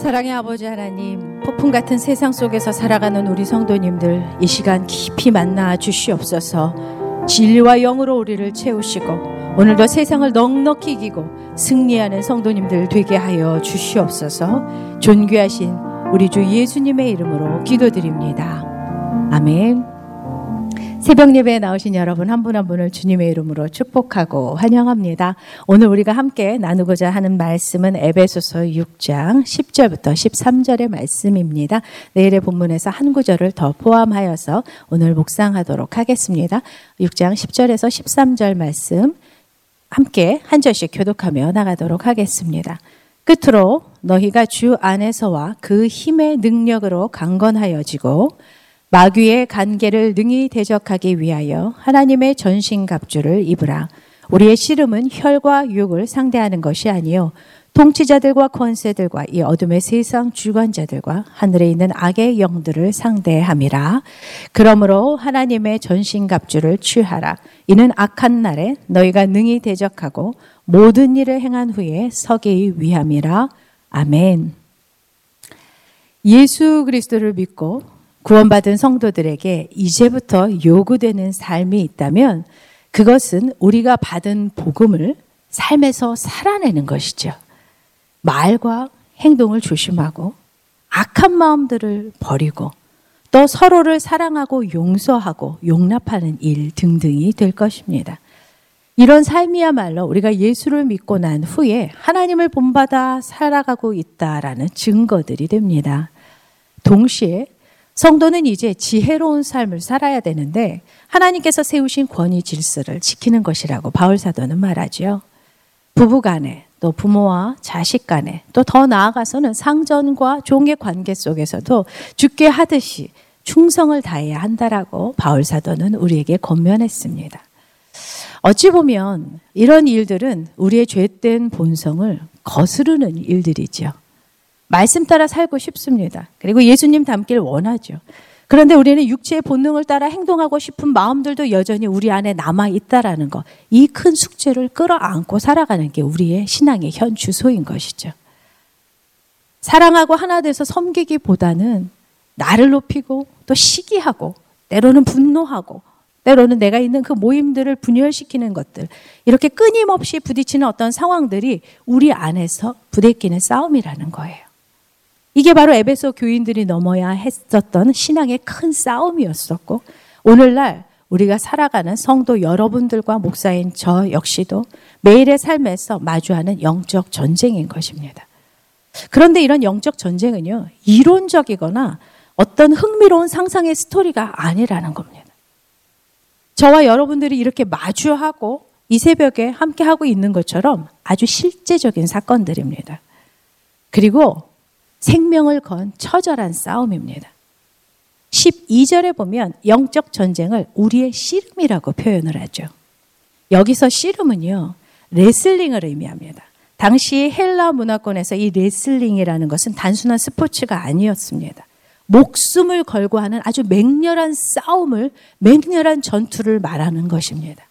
사랑의 아버지 하나님, 폭풍 같은 세상 속에서 살아가는 우리 성도님들 이 시간 깊이 만나 주시옵소서. 진리와 영으로 우리를 채우시고 오늘도 세상을 넉넉히 이기고 승리하는 성도님들 되게 하여 주시옵소서. 존귀하신 우리 주 예수님의 이름으로 기도드립니다. 아멘. 새벽 예배에 나오신 여러분 한 분한 한 분을 주님의 이름으로 축복하고 환영합니다. 오늘 우리가 함께 나누고자 하는 말씀은 에베소서 6장 10절부터 13절의 말씀입니다. 내일의 본문에서 한 구절을 더 포함하여서 오늘 묵상하도록 하겠습니다. 6장 10절에서 13절 말씀 함께 한 절씩 교독하며 나가도록 하겠습니다. 끝으로 너희가 주 안에서와 그 힘의 능력으로 강건하여지고 마귀의 관계를 능히 대적하기 위하여 하나님의 전신갑주를 입으라. 우리의 씨름은 혈과 육을 상대하는 것이 아니요 통치자들과 권세들과 이 어둠의 세상 주관자들과 하늘에 있는 악의 영들을 상대함이라. 그러므로 하나님의 전신갑주를 취하라. 이는 악한 날에 너희가 능히 대적하고 모든 일을 행한 후에 서기 위함이라. 아멘. 예수 그리스도를 믿고 구원받은 성도들에게 이제부터 요구되는 삶이 있다면 그것은 우리가 받은 복음을 삶에서 살아내는 것이죠. 말과 행동을 조심하고 악한 마음들을 버리고 또 서로를 사랑하고 용서하고 용납하는 일 등등이 될 것입니다. 이런 삶이야말로 우리가 예수를 믿고 난 후에 하나님을 본받아 살아가고 있다라는 증거들이 됩니다. 동시에 성도는 이제 지혜로운 삶을 살아야 되는데 하나님께서 세우신 권위 질서를 지키는 것이라고 바울 사도는 말하죠. 부부 간에 또 부모와 자식 간에 또 더 나아가서는 상전과 종의 관계 속에서도 죽게 하듯이 충성을 다해야 한다라고 바울 사도는 우리에게 권면했습니다. 어찌 보면 이런 일들은 우리의 죄된 본성을 거스르는 일들이죠. 말씀 따라 살고 싶습니다. 그리고 예수님 닮길 원하죠. 그런데 우리는 육체의 본능을 따라 행동하고 싶은 마음들도 여전히 우리 안에 남아 있다라는 것. 이 큰 숙제를 끌어안고 살아가는 게 우리의 신앙의 현 주소인 것이죠. 사랑하고 하나 돼서 섬기기보다는 나를 높이고 또 시기하고 때로는 분노하고 때로는 내가 있는 그 모임들을 분열시키는 것들 이렇게 끊임없이 부딪히는 어떤 상황들이 우리 안에서 부대끼는 싸움이라는 거예요. 이게 바로 에베소 교인들이 넘어야 했었던 신앙의 큰 싸움이었었고 오늘날 우리가 살아가는 성도 여러분들과 목사인 저 역시도 매일의 삶에서 마주하는 영적 전쟁인 것입니다. 그런데 이런 영적 전쟁은요, 이론적이거나 어떤 흥미로운 상상의 스토리가 아니라는 겁니다. 저와 여러분들이 이렇게 마주하고 이 새벽에 함께하고 있는 것처럼 아주 실제적인 사건들입니다. 그리고 생명을 건 처절한 싸움입니다. 12절에 보면 영적 전쟁을 우리의 씨름이라고 표현을 하죠. 여기서 씨름은요, 레슬링을 의미합니다. 당시 헬라 문화권에서 이 레슬링이라는 것은 단순한 스포츠가 아니었습니다. 목숨을 걸고 하는 아주 맹렬한 싸움을, 맹렬한 전투를 말하는 것입니다.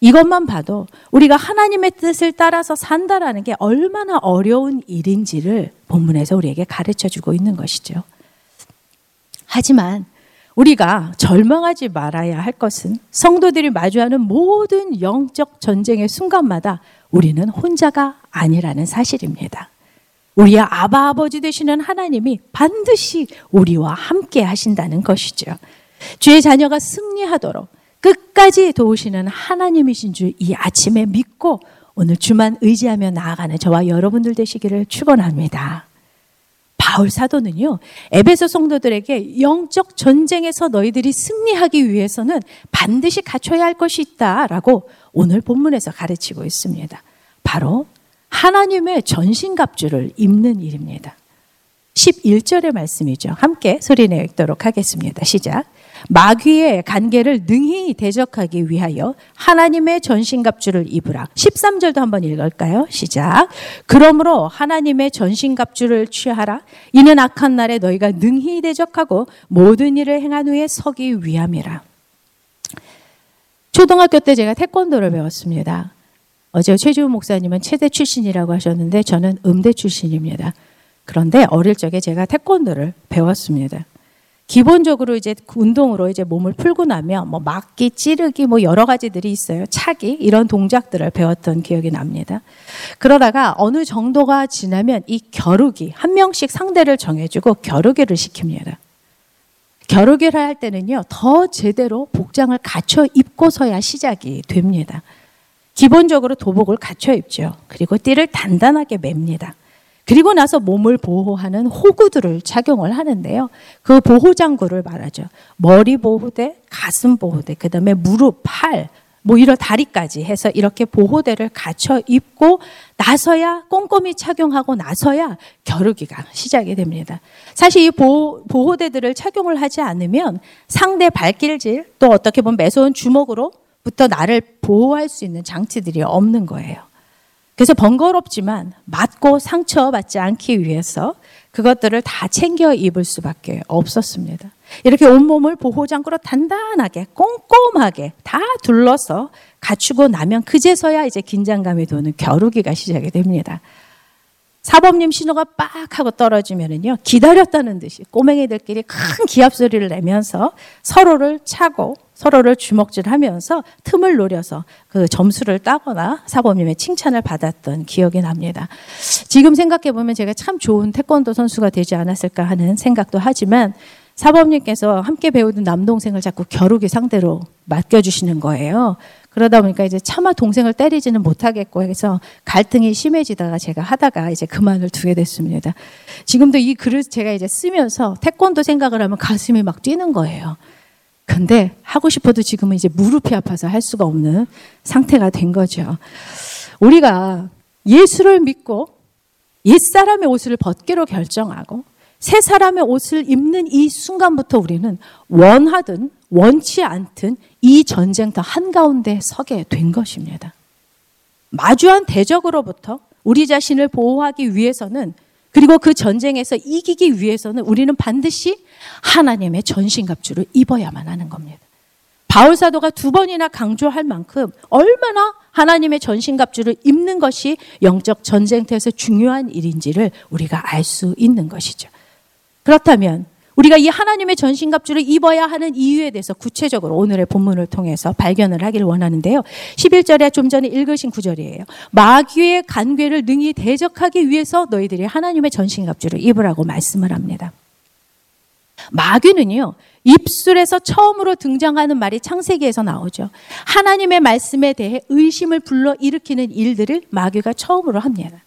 이것만 봐도 우리가 하나님의 뜻을 따라서 산다라는 게 얼마나 어려운 일인지를 본문에서 우리에게 가르쳐 주고 있는 것이죠. 하지만 우리가 절망하지 말아야 할 것은 성도들이 마주하는 모든 영적 전쟁의 순간마다 우리는 혼자가 아니라는 사실입니다. 우리의 아바 아버지 되시는 하나님이 반드시 우리와 함께 하신다는 것이죠. 주의 자녀가 승리하도록 끝까지 도우시는 하나님이신 줄 이 아침에 믿고 오늘 주만 의지하며 나아가는 저와 여러분들 되시기를 축원합니다. 바울 사도는요, 에베소 성도들에게 영적 전쟁에서 너희들이 승리하기 위해서는 반드시 갖춰야 할 것이 있다라고 오늘 본문에서 가르치고 있습니다. 바로 하나님의 전신갑주를 입는 일입니다. 11절의 말씀이죠. 함께 소리내어 읽도록 하겠습니다. 시작. 마귀의 관계를 능히 대적하기 위하여 하나님의 전신갑주를 입으라. 13절도 한번 읽을까요? 시작. 그러므로 하나님의 전신갑주를 취하라. 이는 악한 날에 너희가 능히 대적하고 모든 일을 행한 후에 서기 위함이라. 초등학교 때 제가 태권도를 배웠습니다. 어제 최지훈 목사님은 체대 출신이라고 하셨는데 저는 음대 출신입니다. 그런데 어릴 적에 제가 태권도를 배웠습니다. 기본적으로 이제 운동으로 이제 몸을 풀고 나면 뭐 막기, 찌르기 뭐 여러 가지들이 있어요. 차기 이런 동작들을 배웠던 기억이 납니다. 그러다가 어느 정도가 지나면 이 겨루기 한 명씩 상대를 정해주고 겨루기를 시킵니다. 겨루기를 할 때는요 더 제대로 복장을 갖춰 입고서야 시작이 됩니다. 기본적으로 도복을 갖춰 입죠. 그리고 띠를 단단하게 맵니다. 그리고 나서 몸을 보호하는 호구들을 착용을 하는데요. 그 보호 장구를 말하죠. 머리 보호대, 가슴 보호대, 그 다음에 무릎, 팔, 뭐 이런 다리까지 해서 이렇게 보호대를 갖춰 입고 나서야 꼼꼼히 착용하고 나서야 겨루기가 시작이 됩니다. 사실 이 보호, 보호대들을 착용을 하지 않으면 상대 발길질 또 어떻게 보면 매서운 주먹으로부터 나를 보호할 수 있는 장치들이 없는 거예요. 그래서 번거롭지만 맞고 상처받지 않기 위해서 그것들을 다 챙겨 입을 수밖에 없었습니다. 이렇게 온몸을 보호장구로 단단하게 꼼꼼하게 다 둘러서 갖추고 나면 그제서야 이제 긴장감이 도는 겨루기가 시작이 됩니다. 사범님 신호가 빡 하고 떨어지면은요 기다렸다는 듯이 꼬맹이들끼리 큰 기합 소리를 내면서 서로를 차고 서로를 주먹질하면서 틈을 노려서 그 점수를 따거나 사범님의 칭찬을 받았던 기억이 납니다. 지금 생각해 보면 제가 참 좋은 태권도 선수가 되지 않았을까 하는 생각도 하지만 사범님께서 함께 배우던 남동생을 자꾸 겨루기 상대로 맡겨주시는 거예요. 그러다 보니까 이제 차마 동생을 때리지는 못하겠고 해서 갈등이 심해지다가 제가 하다가 이제 그만을 두게 됐습니다. 지금도 이 글을 제가 이제 쓰면서 태권도 생각을 하면 가슴이 막 뛰는 거예요. 근데 하고 싶어도 지금은 이제 무릎이 아파서 할 수가 없는 상태가 된 거죠. 우리가 예수를 믿고 옛사람의 옷을 벗기로 결정하고 새 사람의 옷을 입는 이 순간부터 우리는 원하든 원치 않든 이 전쟁터 한가운데 서게 된 것입니다. 마주한 대적으로부터 우리 자신을 보호하기 위해서는 그리고 그 전쟁에서 이기기 위해서는 우리는 반드시 하나님의 전신갑주를 입어야만 하는 겁니다. 바울 사도가 두 번이나 강조할 만큼 얼마나 하나님의 전신갑주를 입는 것이 영적 전쟁터에서 중요한 일인지를 우리가 알 수 있는 것이죠. 그렇다면 우리가 이 하나님의 전신갑주를 입어야 하는 이유에 대해서 구체적으로 오늘의 본문을 통해서 발견을 하기를 원하는데요. 11절에 좀 전에 읽으신 구절이에요. 마귀의 간괴를 능히 대적하기 위해서 너희들이 하나님의 전신갑주를 입으라고 말씀을 합니다. 마귀는요, 입술에서 처음으로 등장하는 말이 창세기에서 나오죠. 하나님의 말씀에 대해 의심을 불러 일으키는 일들을 마귀가 처음으로 합니다.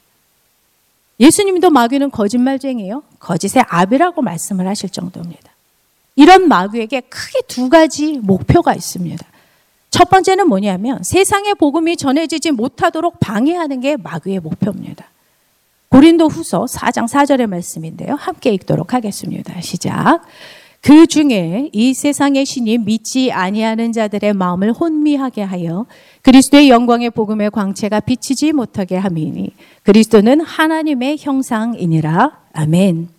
예수님도 마귀는 거짓말쟁이요. 거짓의 아비라고 말씀을 하실 정도입니다. 이런 마귀에게 크게 두 가지 목표가 있습니다. 첫 번째는 뭐냐면 세상의 복음이 전해지지 못하도록 방해하는 게 마귀의 목표입니다. 고린도 후서 4장 4절의 말씀인데요. 함께 읽도록 하겠습니다. 시작. 그 중에 이 세상의 신이 믿지 아니하는 자들의 마음을 혼미하게 하여 그리스도의 영광의 복음의 광채가 비치지 못하게 함이니 그리스도는 하나님의 형상이니라. 아멘.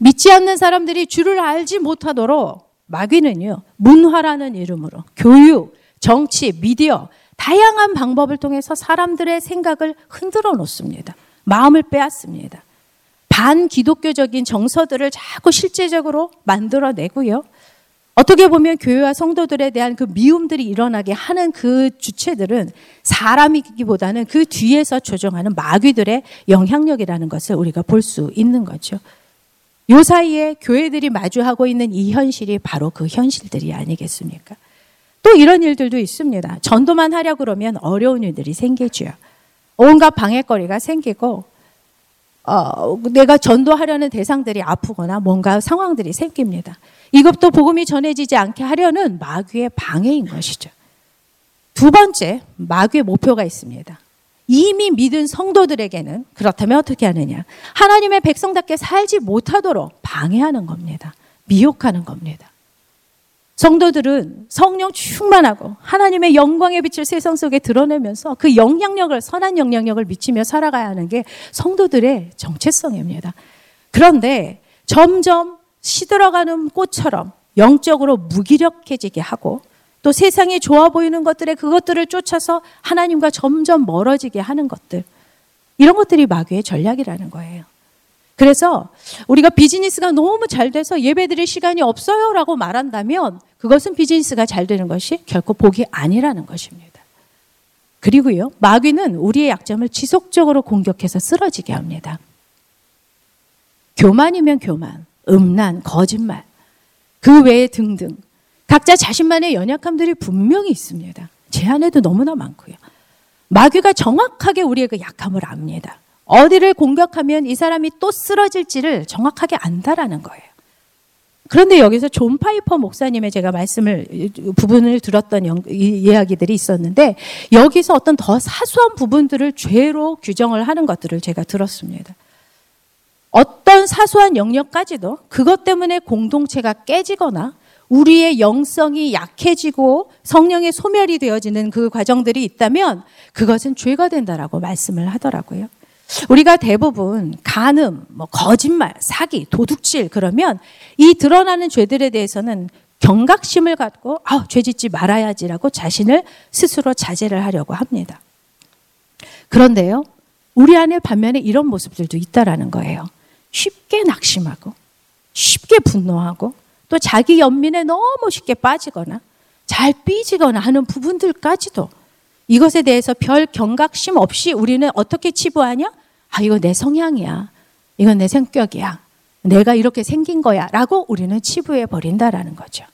믿지 않는 사람들이 주를 알지 못하도록 마귀는요, 문화라는 이름으로 교육, 정치, 미디어, 다양한 방법을 통해서 사람들의 생각을 흔들어 놓습니다. 마음을 빼앗습니다. 반기독교적인 정서들을 자꾸 실제적으로 만들어내고요. 어떻게 보면 교회와 성도들에 대한 그 미움들이 일어나게 하는 그 주체들은 사람이기보다는 그 뒤에서 조종하는 마귀들의 영향력이라는 것을 우리가 볼 수 있는 거죠. 요 사이에 교회들이 마주하고 있는 이 현실이 바로 그 현실들이 아니겠습니까? 또 이런 일들도 있습니다. 전도만 하려 그러면 어려운 일들이 생기죠. 온갖 방해거리가 생기고 어, 내가 전도하려는 대상들이 아프거나 뭔가 상황들이 생깁니다. 이것도 복음이 전해지지 않게 하려는 마귀의 방해인 것이죠. 두 번째, 마귀의 목표가 있습니다. 이미 믿은 성도들에게는 그렇다면 어떻게 하느냐? 하나님의 백성답게 살지 못하도록 방해하는 겁니다. 미혹하는 겁니다. 성도들은 성령 충만하고 하나님의 영광의 빛을 세상 속에 드러내면서 그 영향력을 선한 영향력을 미치며 살아가야 하는 게 성도들의 정체성입니다. 그런데 점점 시들어가는 꽃처럼 영적으로 무기력해지게 하고 또 세상이 좋아 보이는 것들에 그것들을 쫓아서 하나님과 점점 멀어지게 하는 것들 이런 것들이 마귀의 전략이라는 거예요. 그래서 우리가 비즈니스가 너무 잘 돼서 예배 드릴 시간이 없어요 라고 말한다면 그것은 비즈니스가 잘 되는 것이 결코 복이 아니라는 것입니다. 그리고요, 마귀는 우리의 약점을 지속적으로 공격해서 쓰러지게 합니다. 교만이면 교만, 음란, 거짓말, 그 외에 등등. 각자 자신만의 연약함들이 분명히 있습니다. 제 안에도 너무나 많고요. 마귀가 정확하게 우리의 그 약함을 압니다. 어디를 공격하면 이 사람이 또 쓰러질지를 정확하게 안다라는 거예요. 그런데 여기서 존 파이퍼 목사님의 제가 말씀을 부분을 들었던 영, 이야기들이 있었는데 여기서 어떤 더 사소한 부분들을 죄로 규정을 하는 것들을 제가 들었습니다. 어떤 사소한 영역까지도 그것 때문에 공동체가 깨지거나 우리의 영성이 약해지고 성령의 소멸이 되어지는 그 과정들이 있다면 그것은 죄가 된다라고 말씀을 하더라고요. 우리가 대부분 간음, 뭐 거짓말, 사기, 도둑질 그러면 이 드러나는 죄들에 대해서는 경각심을 갖고 아, 죄 짓지 말아야지라고 자신을 스스로 자제를 하려고 합니다. 그런데요. 우리 안에 반면에 이런 모습들도 있다라는 거예요. 쉽게 낙심하고 쉽게 분노하고 또 자기 연민에 너무 쉽게 빠지거나 잘 삐지거나 하는 부분들까지도 이것에 대해서 별 경각심 없이 우리는 어떻게 치부하냐? 아, 이거 내 성향이야. 이건 내 성격이야. 내가 이렇게 생긴 거야. 라고 우리는 치부해 버린다라는 거죠.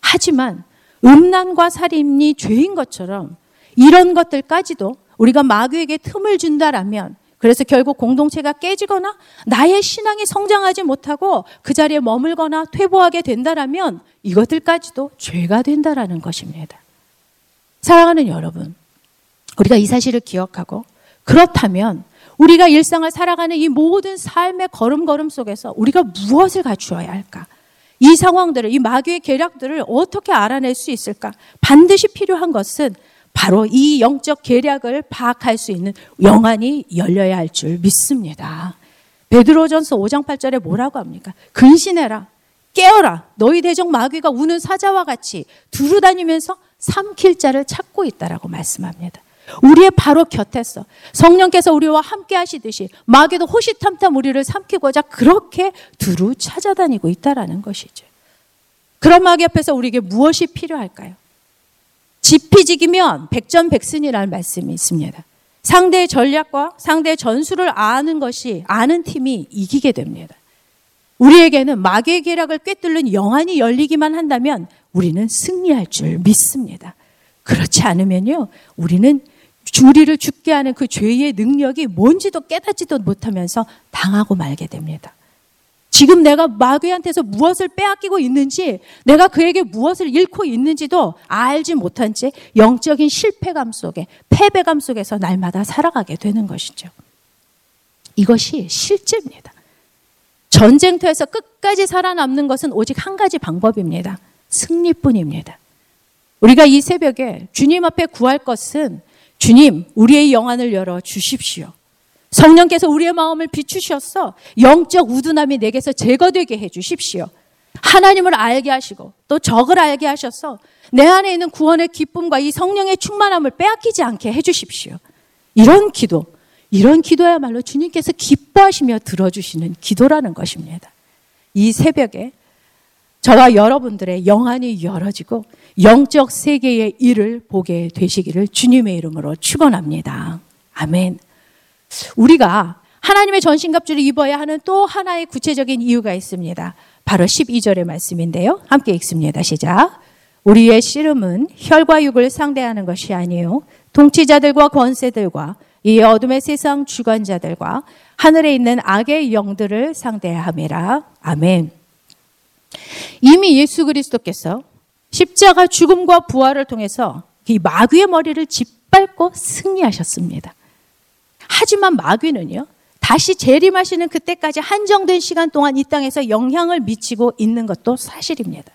하지만 음란과 살인이 죄인 것처럼 이런 것들까지도 우리가 마귀에게 틈을 준다라면 그래서 결국 공동체가 깨지거나 나의 신앙이 성장하지 못하고 그 자리에 머물거나 퇴보하게 된다라면 이것들까지도 죄가 된다라는 것입니다. 사랑하는 여러분, 우리가 이 사실을 기억하고 그렇다면 우리가 일상을 살아가는 이 모든 삶의 걸음걸음 속에서 우리가 무엇을 갖추어야 할까? 이 상황들을, 이 마귀의 계략들을 어떻게 알아낼 수 있을까? 반드시 필요한 것은 바로 이 영적 계략을 파악할 수 있는 영안이 열려야 할 줄 믿습니다. 베드로전서 5장 8절에 뭐라고 합니까? 근신해라. 깨어라. 너희 대적 마귀가 우는 사자와 같이 두루 다니면서 삼킬 자를 찾고 있다라고 말씀합니다. 우리의 바로 곁에서 성령께서 우리와 함께 하시듯이 마귀도 호시탐탐 우리를 삼키고자 그렇게 두루 찾아다니고 있다라는 것이죠. 그런 마귀 앞에서 우리에게 무엇이 필요할까요? 지피지기면 백전백승이라는 말씀이 있습니다. 상대의 전략과 상대의 전술을 아는 것이 아는 팀이 이기게 됩니다. 우리에게는 마귀의 계략을 꿰뚫는 영안이 열리기만 한다면 우리는 승리할 줄 믿습니다. 그렇지 않으면요, 우리는 우리를 죽게 하는 그 죄의 능력이 뭔지도 깨닫지도 못하면서 당하고 말게 됩니다. 지금 내가 마귀한테서 무엇을 빼앗기고 있는지, 내가 그에게 무엇을 잃고 있는지도 알지 못한 채 영적인 실패감 속에, 패배감 속에서 날마다 살아가게 되는 것이죠. 이것이 실제입니다. 전쟁터에서 끝까지 살아남는 것은 오직 한 가지 방법입니다. 승리뿐입니다. 우리가 이 새벽에 주님 앞에 구할 것은 주님, 우리의 영안을 열어 주십시오. 성령께서 우리의 마음을 비추셔서 영적 우둔함이 내게서 제거되게 해 주십시오. 하나님을 알게 하시고 또 적을 알게 하셔서 내 안에 있는 구원의 기쁨과 이 성령의 충만함을 빼앗기지 않게 해 주십시오. 이런 기도, 이런 기도야말로 주님께서 기뻐하시며 들어주시는 기도라는 것입니다. 이 새벽에 저와 여러분들의 영안이 열어지고 영적 세계의 일을 보게 되시기를 주님의 이름으로 축원합니다. 아멘. 우리가 하나님의 전신갑주를 입어야 하는 또 하나의 구체적인 이유가 있습니다. 바로 12절의 말씀인데요. 함께 읽습니다. 시작. 우리의 씨름은 혈과 육을 상대하는 것이 아니요 통치자들과 권세들과 이 어둠의 세상 주관자들과 하늘에 있는 악의 영들을 상대함이라. 아멘. 이미 예수 그리스도께서 십자가 죽음과 부활을 통해서 이 마귀의 머리를 짓밟고 승리하셨습니다. 하지만 마귀는요, 다시 재림하시는 그때까지 한정된 시간 동안 이 땅에서 영향을 미치고 있는 것도 사실입니다.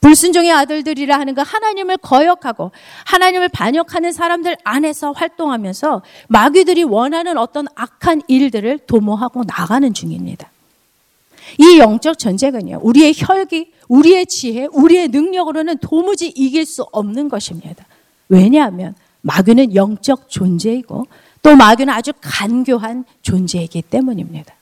불순종의 아들들이라 하는 그 하나님을 거역하고 하나님을 반역하는 사람들 안에서 활동하면서 마귀들이 원하는 어떤 악한 일들을 도모하고 나가는 중입니다. 이 영적 전쟁은요, 우리의 혈기, 우리의 지혜, 우리의 능력으로는 도무지 이길 수 없는 것입니다. 왜냐하면 마귀는 영적 존재이고 또 마귀는 아주 간교한 존재이기 때문입니다.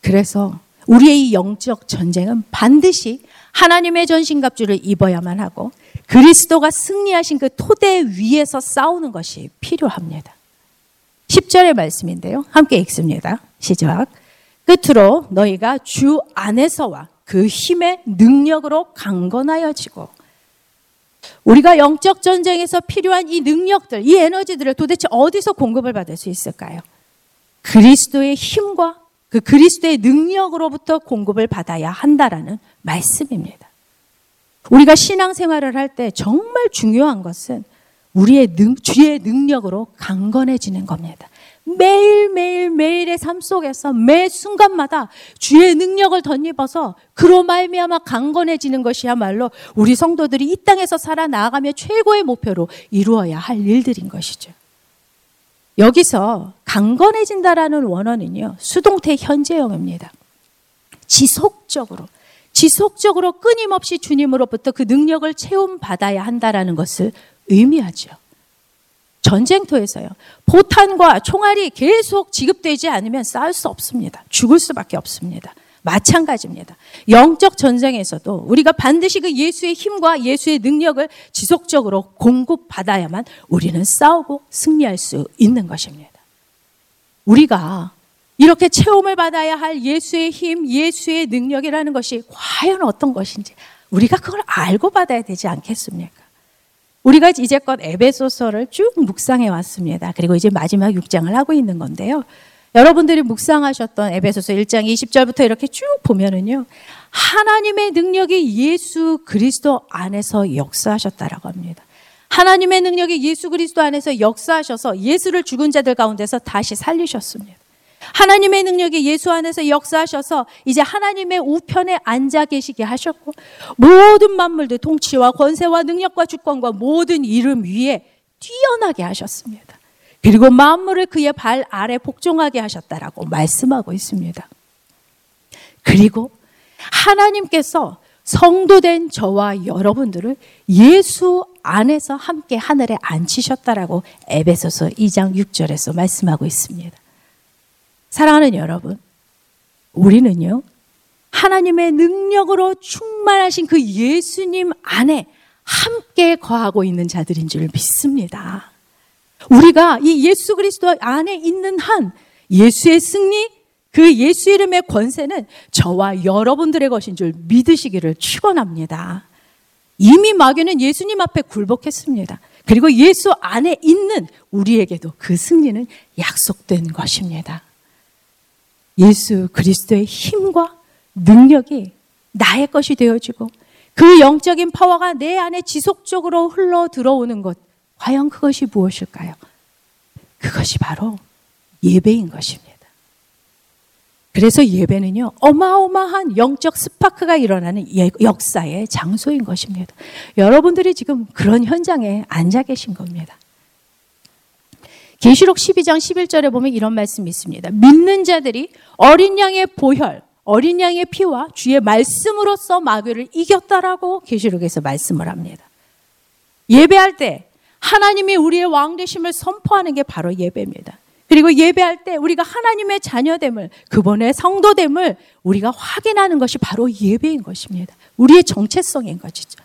그래서 우리의 이 영적 전쟁은 반드시 하나님의 전신갑주를 입어야만 하고 그리스도가 승리하신 그 토대 위에서 싸우는 것이 필요합니다. 10절의 말씀인데요. 함께 읽습니다. 시작. 끝으로 너희가 주 안에서와 그 힘의 능력으로 강건하여지고 우리가 영적 전쟁에서 필요한 이 능력들, 이 에너지들을 도대체 어디서 공급을 받을 수 있을까요? 그리스도의 힘과 그 그리스도의 능력으로부터 공급을 받아야 한다라는 말씀입니다. 우리가 신앙생활을 할 때 정말 중요한 것은 우리의 능, 주의 능력으로 강건해지는 겁니다. 매일매일 매일의 삶 속에서 매 순간마다 주의 능력을 덧입어서 그로 말미암아 강건해지는 것이야말로 우리 성도들이 이 땅에서 살아나가며 최고의 목표로 이루어야 할 일들인 것이죠. 여기서 강건해진다라는 원어는요. 수동태 현재형입니다. 지속적으로 지속적으로 끊임없이 주님으로부터 그 능력을 체험 받아야 한다라는 것을 의미하죠. 전쟁터에서요. 포탄과 총알이 계속 지급되지 않으면 싸울 수 없습니다. 죽을 수밖에 없습니다. 마찬가지입니다. 영적 전쟁에서도 우리가 반드시 그 예수의 힘과 예수의 능력을 지속적으로 공급받아야만 우리는 싸우고 승리할 수 있는 것입니다. 우리가 이렇게 체험을 받아야 할 예수의 힘, 예수의 능력이라는 것이 과연 어떤 것인지 우리가 그걸 알고 받아야 되지 않겠습니까? 우리가 이제껏 에베소서를 쭉 묵상해 왔습니다. 그리고 이제 마지막 6장을 하고 있는 건데요. 여러분들이 묵상하셨던 에베소서 1장 20절부터 이렇게 쭉 보면은요. 하나님의 능력이 예수 그리스도 안에서 역사하셨다라고 합니다. 하나님의 능력이 예수 그리스도 안에서 역사하셔서 예수를 죽은 자들 가운데서 다시 살리셨습니다. 하나님의 능력이 예수 안에서 역사하셔서 이제 하나님의 우편에 앉아 계시게 하셨고 모든 만물들 통치와 권세와 능력과 주권과 모든 이름 위에 뛰어나게 하셨습니다. 그리고 만물을 그의 발 아래 복종하게 하셨다라고 말씀하고 있습니다. 그리고 하나님께서 성도된 저와 여러분들을 예수 안에서 함께 하늘에 앉히셨다라고 에베소서 2장 6절에서 말씀하고 있습니다. 사랑하는 여러분, 우리는요, 하나님의 능력으로 충만하신 그 예수님 안에 함께 거하고 있는 자들인 줄 믿습니다. 우리가 이 예수 그리스도 안에 있는 한 예수의 승리, 그 예수 이름의 권세는 저와 여러분들의 것인 줄 믿으시기를 축원합니다. 이미 마귀는 예수님 앞에 굴복했습니다. 그리고 예수 안에 있는 우리에게도 그 승리는 약속된 것입니다. 예수 그리스도의 힘과 능력이 나의 것이 되어지고 그 영적인 파워가 내 안에 지속적으로 흘러 들어오는 것. 과연 그것이 무엇일까요? 그것이 바로 예배인 것입니다. 그래서 예배는요, 어마어마한 영적 스파크가 일어나는 예, 역사의 장소인 것입니다. 여러분들이 지금 그런 현장에 앉아 계신 겁니다. 계시록 12장 11절에 보면 이런 말씀이 있습니다. 믿는 자들이 어린 양의 보혈, 어린 양의 피와 주의 말씀으로써 마귀를 이겼다라고 계시록에서 말씀을 합니다. 예배할 때 하나님이 우리의 왕 되심을 선포하는 게 바로 예배입니다. 그리고 예배할 때 우리가 하나님의 자녀됨을 그분의 성도됨을 우리가 확인하는 것이 바로 예배인 것입니다. 우리의 정체성인 것이죠.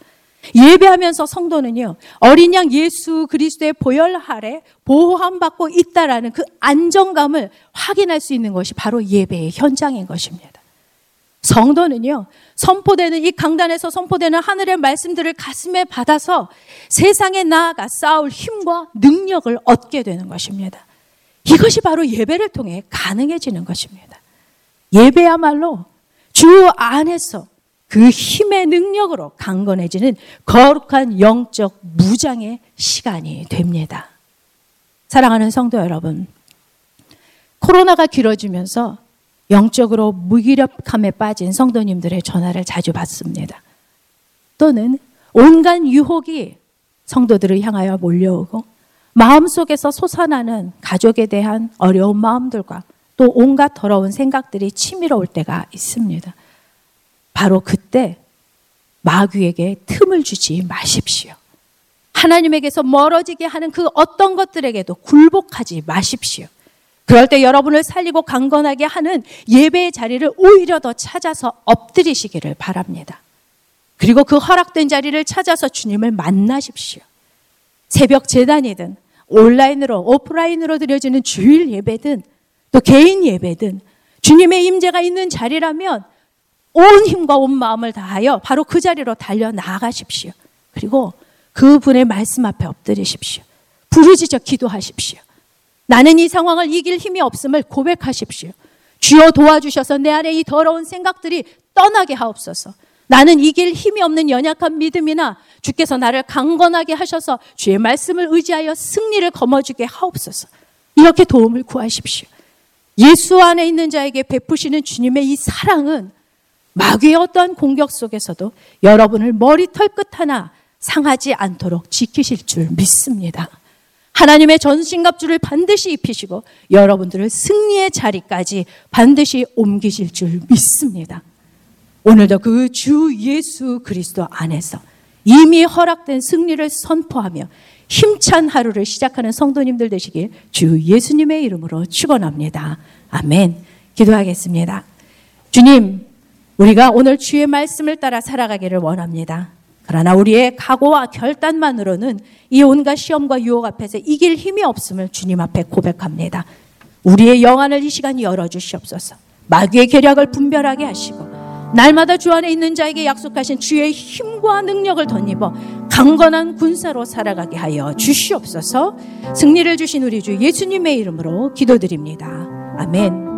예배하면서 성도는요, 어린 양 예수 그리스도의 보혈 아래 보호함 받고 있다라는 그 안정감을 확인할 수 있는 것이 바로 예배의 현장인 것입니다. 성도는요, 선포되는 이 강단에서 선포되는 하늘의 말씀들을 가슴에 받아서 세상에 나아가 싸울 힘과 능력을 얻게 되는 것입니다. 이것이 바로 예배를 통해 가능해지는 것입니다. 예배야말로 주 안에서 그 힘의 능력으로 강건해지는 거룩한 영적 무장의 시간이 됩니다. 사랑하는 성도 여러분, 코로나가 길어지면서 영적으로 무기력함에 빠진 성도님들의 전화를 자주 받습니다. 또는 온갖 유혹이 성도들을 향하여 몰려오고 마음속에서 솟아나는 가족에 대한 어려운 마음들과 또 온갖 더러운 생각들이 치밀어 올 때가 있습니다. 바로 그때 마귀에게 틈을 주지 마십시오. 하나님에게서 멀어지게 하는 그 어떤 것들에게도 굴복하지 마십시오. 그럴 때 여러분을 살리고 강건하게 하는 예배의 자리를 오히려 더 찾아서 엎드리시기를 바랍니다. 그리고 그 허락된 자리를 찾아서 주님을 만나십시오. 새벽 재단이든 온라인으로 오프라인으로 드려지는 주일 예배든 또 개인 예배든 주님의 임재가 있는 자리라면 온 힘과 온 마음을 다하여 바로 그 자리로 달려 나아가십시오. 그리고 그 분의 말씀 앞에 엎드리십시오. 부르짖어 기도하십시오. 나는 이 상황을 이길 힘이 없음을 고백하십시오. 주여 도와주셔서 내 안에 이 더러운 생각들이 떠나게 하옵소서. 나는 이길 힘이 없는 연약한 믿음이나 주께서 나를 강건하게 하셔서 주의 말씀을 의지하여 승리를 거머쥐게 하옵소서. 이렇게 도움을 구하십시오. 예수 안에 있는 자에게 베푸시는 주님의 이 사랑은 마귀의 어떠한 공격 속에서도 여러분을 머리털 끝 하나 상하지 않도록 지키실 줄 믿습니다. 하나님의 전신갑주를 반드시 입히시고 여러분들을 승리의 자리까지 반드시 옮기실 줄 믿습니다. 오늘도 그 주 예수 그리스도 안에서 이미 허락된 승리를 선포하며 힘찬 하루를 시작하는 성도님들 되시길 주 예수님의 이름으로 축원합니다. 아멘. 기도하겠습니다. 주님, 우리가 오늘 주의 말씀을 따라 살아가기를 원합니다. 그러나 우리의 각오와 결단만으로는 이 온갖 시험과 유혹 앞에서 이길 힘이 없음을 주님 앞에 고백합니다. 우리의 영안을 이 시간 열어주시옵소서. 마귀의 계략을 분별하게 하시고 날마다 주 안에 있는 자에게 약속하신 주의 힘과 능력을 덧입어 강건한 군사로 살아가게 하여 주시옵소서. 승리를 주신 우리 주 예수님의 이름으로 기도드립니다. 아멘.